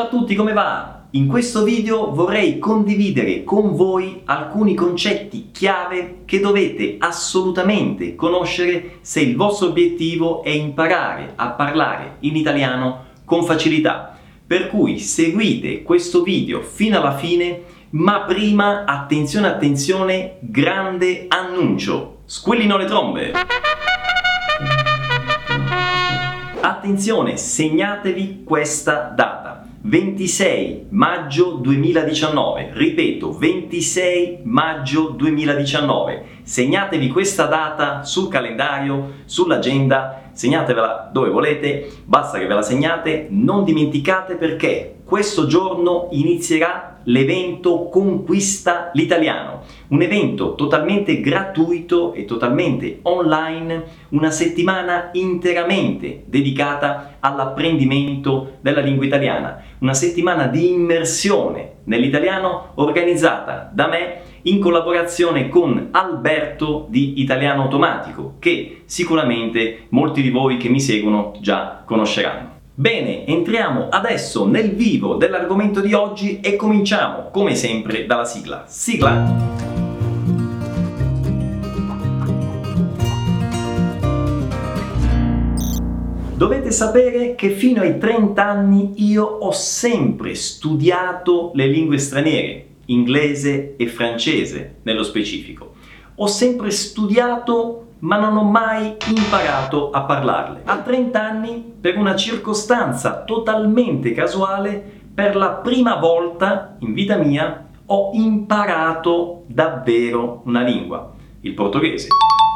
Ciao a tutti, come va? In questo video vorrei condividere con voi alcuni concetti chiave che dovete assolutamente conoscere se il vostro obiettivo è imparare a parlare in italiano con facilità. Per cui seguite questo video fino alla fine, ma prima attenzione attenzione, grande annuncio. Squillino le trombe! Attenzione, segnatevi questa data. 26 maggio 2019, ripeto 26 maggio 2019. Segnatevi questa data sul calendario, sull'agenda, segnatevela dove volete, basta che ve la segnate, non dimenticate perché questo giorno inizierà l'evento Conquista l'Italiano, un evento totalmente gratuito e totalmente online, una settimana interamente dedicata all'apprendimento della lingua italiana, una settimana di immersione nell'italiano organizzata da me in collaborazione con Alberto di Italiano Automatico, che sicuramente molti di voi che mi seguono già conosceranno. Bene, entriamo adesso nel vivo dell'argomento di oggi e cominciamo, come sempre, dalla sigla. Sigla! Dovete sapere che fino ai 30 anni io ho sempre studiato le lingue straniere, inglese e francese nello specifico. Ho sempre studiato ma non ho mai imparato a parlarle. A 30 anni, per una circostanza totalmente casuale, per la prima volta in vita mia ho imparato davvero una lingua, il portoghese.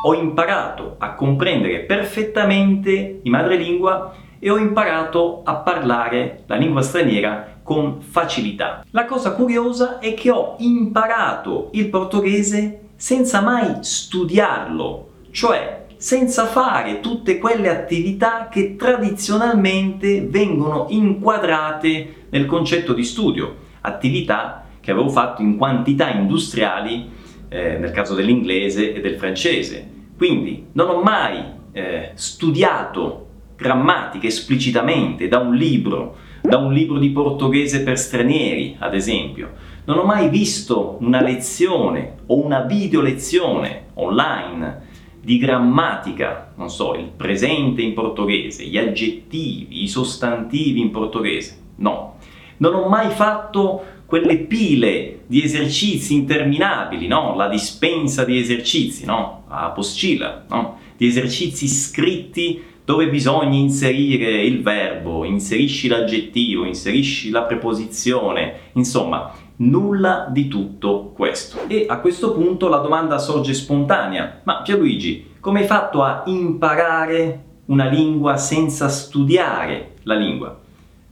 Ho imparato a comprendere perfettamente di madrelingua e ho imparato a parlare la lingua straniera con facilità. La cosa curiosa è che ho imparato il portoghese senza mai studiarlo cioè senza fare tutte quelle attività che tradizionalmente vengono inquadrate nel concetto di studio, attività che avevo fatto in quantità industriali eh, nel caso dell'inglese e del francese. Quindi non ho mai eh, studiato grammatica esplicitamente da un libro, da un libro di portoghese per stranieri, ad esempio. Non ho mai visto una lezione o una video lezione online di grammatica, non so, il presente in portoghese, gli aggettivi, i sostantivi in portoghese. No, non ho mai fatto quelle pile di esercizi interminabili, no? La dispensa di esercizi, no? La postilla, no? Di esercizi scritti dove bisogna inserire il verbo, inserisci l'aggettivo, inserisci la preposizione, insomma, Nulla di tutto questo. E a questo punto la domanda sorge spontanea. Ma Pierluigi, come hai fatto a imparare una lingua senza studiare la lingua?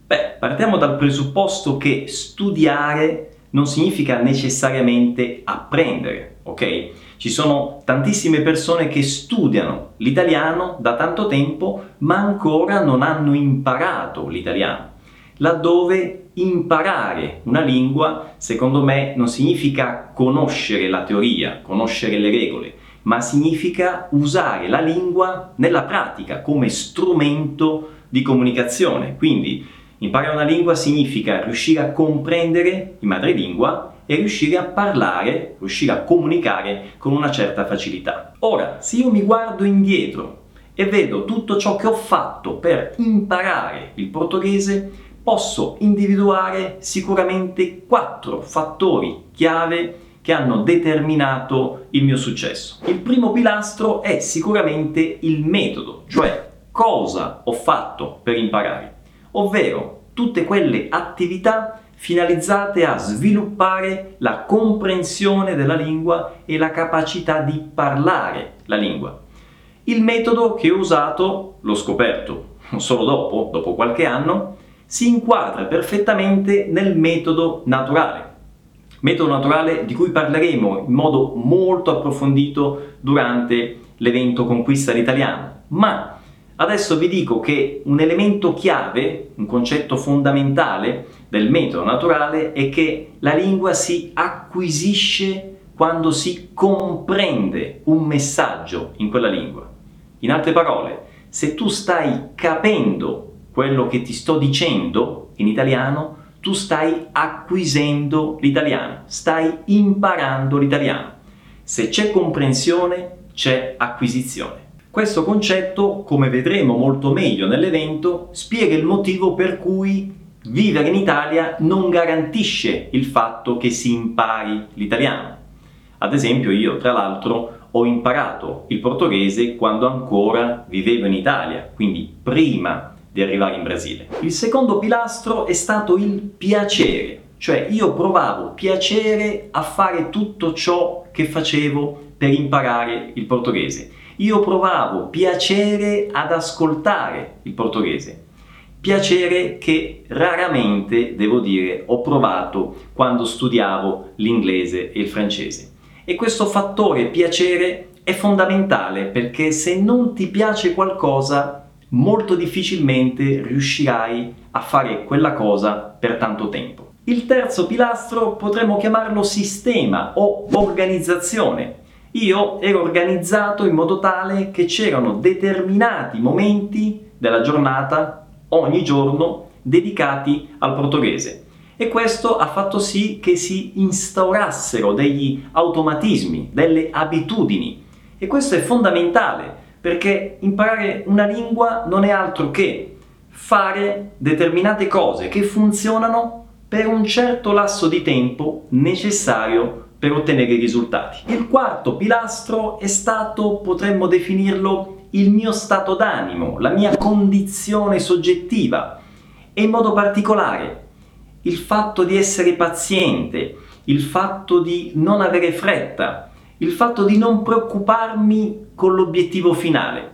Beh, partiamo dal presupposto che studiare non significa necessariamente apprendere, ok? Ci sono tantissime persone che studiano l'italiano da tanto tempo, ma ancora non hanno imparato l'italiano laddove imparare una lingua, secondo me, non significa conoscere la teoria, conoscere le regole, ma significa usare la lingua nella pratica come strumento di comunicazione. Quindi imparare una lingua significa riuscire a comprendere in madrelingua e riuscire a parlare, riuscire a comunicare con una certa facilità. Ora, se io mi guardo indietro e vedo tutto ciò che ho fatto per imparare il portoghese, posso individuare sicuramente quattro fattori chiave che hanno determinato il mio successo. Il primo pilastro è sicuramente il metodo, cioè cosa ho fatto per imparare, ovvero tutte quelle attività finalizzate a sviluppare la comprensione della lingua e la capacità di parlare la lingua. Il metodo che ho usato, l'ho scoperto solo dopo, dopo qualche anno, si inquadra perfettamente nel metodo naturale. Metodo naturale di cui parleremo in modo molto approfondito durante l'evento Conquista l'Italiano. Ma adesso vi dico che un elemento chiave, un concetto fondamentale del metodo naturale è che la lingua si acquisisce quando si comprende un messaggio in quella lingua. In altre parole, se tu stai capendo quello che ti sto dicendo in italiano, tu stai acquisendo l'italiano, stai imparando l'italiano. Se c'è comprensione, c'è acquisizione. Questo concetto, come vedremo molto meglio nell'evento, spiega il motivo per cui vivere in Italia non garantisce il fatto che si impari l'italiano. Ad esempio io, tra l'altro, ho imparato il portoghese quando ancora vivevo in Italia, quindi prima di arrivare in Brasile. Il secondo pilastro è stato il piacere, cioè io provavo piacere a fare tutto ciò che facevo per imparare il portoghese. Io provavo piacere ad ascoltare il portoghese. Piacere che raramente, devo dire, ho provato quando studiavo l'inglese e il francese. E questo fattore piacere è fondamentale perché se non ti piace qualcosa, molto difficilmente riuscirai a fare quella cosa per tanto tempo. Il terzo pilastro potremmo chiamarlo sistema o organizzazione. Io ero organizzato in modo tale che c'erano determinati momenti della giornata, ogni giorno, dedicati al portoghese e questo ha fatto sì che si instaurassero degli automatismi, delle abitudini e questo è fondamentale perché imparare una lingua non è altro che fare determinate cose che funzionano per un certo lasso di tempo necessario per ottenere i risultati. Il quarto pilastro è stato, potremmo definirlo, il mio stato d'animo, la mia condizione soggettiva e in modo particolare il fatto di essere paziente, il fatto di non avere fretta, il fatto di non preoccuparmi con l'obiettivo finale.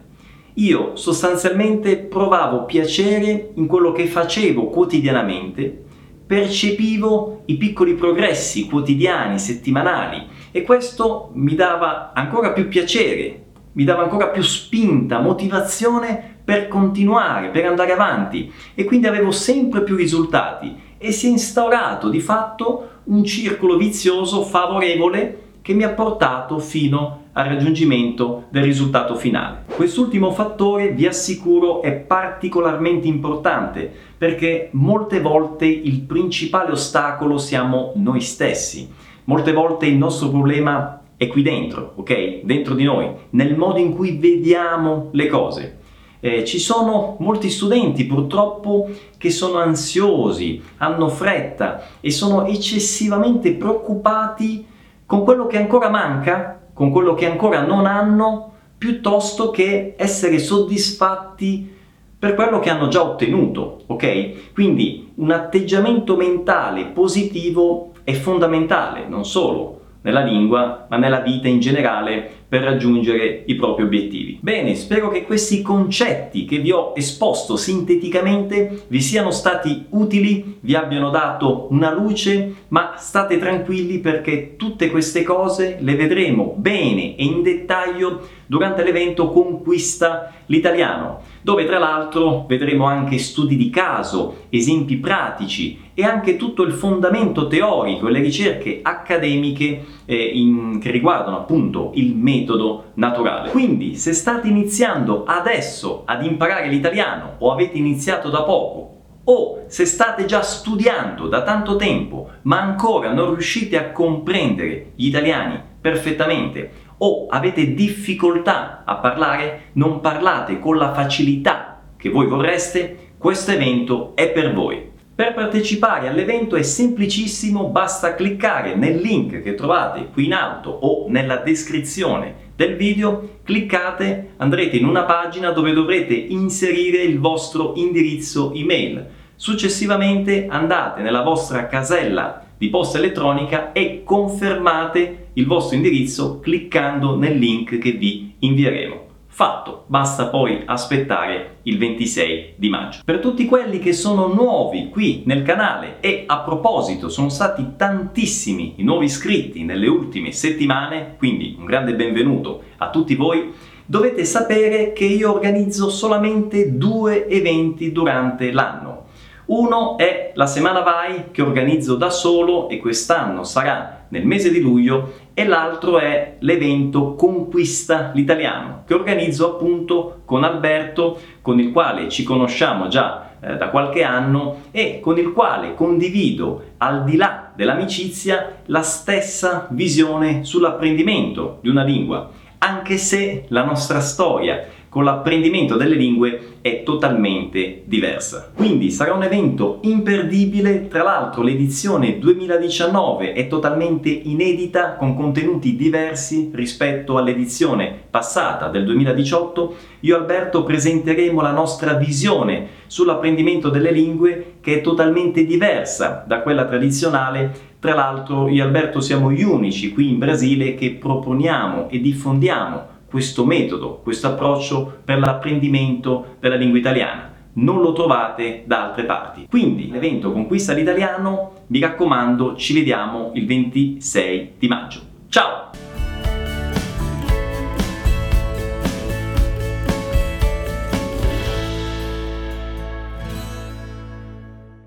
Io sostanzialmente provavo piacere in quello che facevo quotidianamente, percepivo i piccoli progressi quotidiani, settimanali e questo mi dava ancora più piacere, mi dava ancora più spinta, motivazione per continuare, per andare avanti e quindi avevo sempre più risultati e si è instaurato di fatto un circolo vizioso favorevole che mi ha portato fino al raggiungimento del risultato finale. Quest'ultimo fattore, vi assicuro, è particolarmente importante perché molte volte il principale ostacolo siamo noi stessi. Molte volte il nostro problema è qui dentro, ok? Dentro di noi, nel modo in cui vediamo le cose. Eh, ci sono molti studenti purtroppo che sono ansiosi, hanno fretta e sono eccessivamente preoccupati con quello che ancora manca, con quello che ancora non hanno, piuttosto che essere soddisfatti per quello che hanno già ottenuto, ok? Quindi un atteggiamento mentale positivo è fondamentale, non solo nella lingua, ma nella vita in generale per raggiungere i propri obiettivi. Bene, spero che questi concetti che vi ho esposto sinteticamente vi siano stati utili, vi abbiano dato una luce, ma state tranquilli perché tutte queste cose le vedremo bene e in dettaglio durante l'evento Conquista l'italiano, dove tra l'altro vedremo anche studi di caso, esempi pratici e anche tutto il fondamento teorico e le ricerche accademiche eh, in, che riguardano appunto il metodo naturale. Quindi se state iniziando adesso ad imparare l'italiano o avete iniziato da poco o se state già studiando da tanto tempo ma ancora non riuscite a comprendere gli italiani perfettamente o avete difficoltà a parlare, non parlate con la facilità che voi vorreste, questo evento è per voi. Per partecipare all'evento è semplicissimo, basta cliccare nel link che trovate qui in alto o nella descrizione del video, cliccate, andrete in una pagina dove dovrete inserire il vostro indirizzo email. Successivamente andate nella vostra casella di posta elettronica e confermate il vostro indirizzo cliccando nel link che vi invieremo. Fatto, basta poi aspettare il 26 di maggio. Per tutti quelli che sono nuovi qui nel canale e a proposito sono stati tantissimi i nuovi iscritti nelle ultime settimane, quindi un grande benvenuto a tutti voi, dovete sapere che io organizzo solamente due eventi durante l'anno. Uno è la Semana Vai che organizzo da solo e quest'anno sarà nel mese di luglio e l'altro è l'evento Conquista l'Italiano che organizzo appunto con Alberto con il quale ci conosciamo già eh, da qualche anno e con il quale condivido al di là dell'amicizia la stessa visione sull'apprendimento di una lingua, anche se la nostra storia con l'apprendimento delle lingue è totalmente diversa. Quindi sarà un evento imperdibile, tra l'altro l'edizione 2019 è totalmente inedita con contenuti diversi rispetto all'edizione passata del 2018. Io e Alberto presenteremo la nostra visione sull'apprendimento delle lingue che è totalmente diversa da quella tradizionale tra l'altro io e Alberto siamo gli unici qui in Brasile che proponiamo e diffondiamo questo metodo, questo approccio per l'apprendimento della lingua italiana. Non lo trovate da altre parti. Quindi l'evento Conquista l'italiano, mi raccomando, ci vediamo il 26 di maggio. Ciao!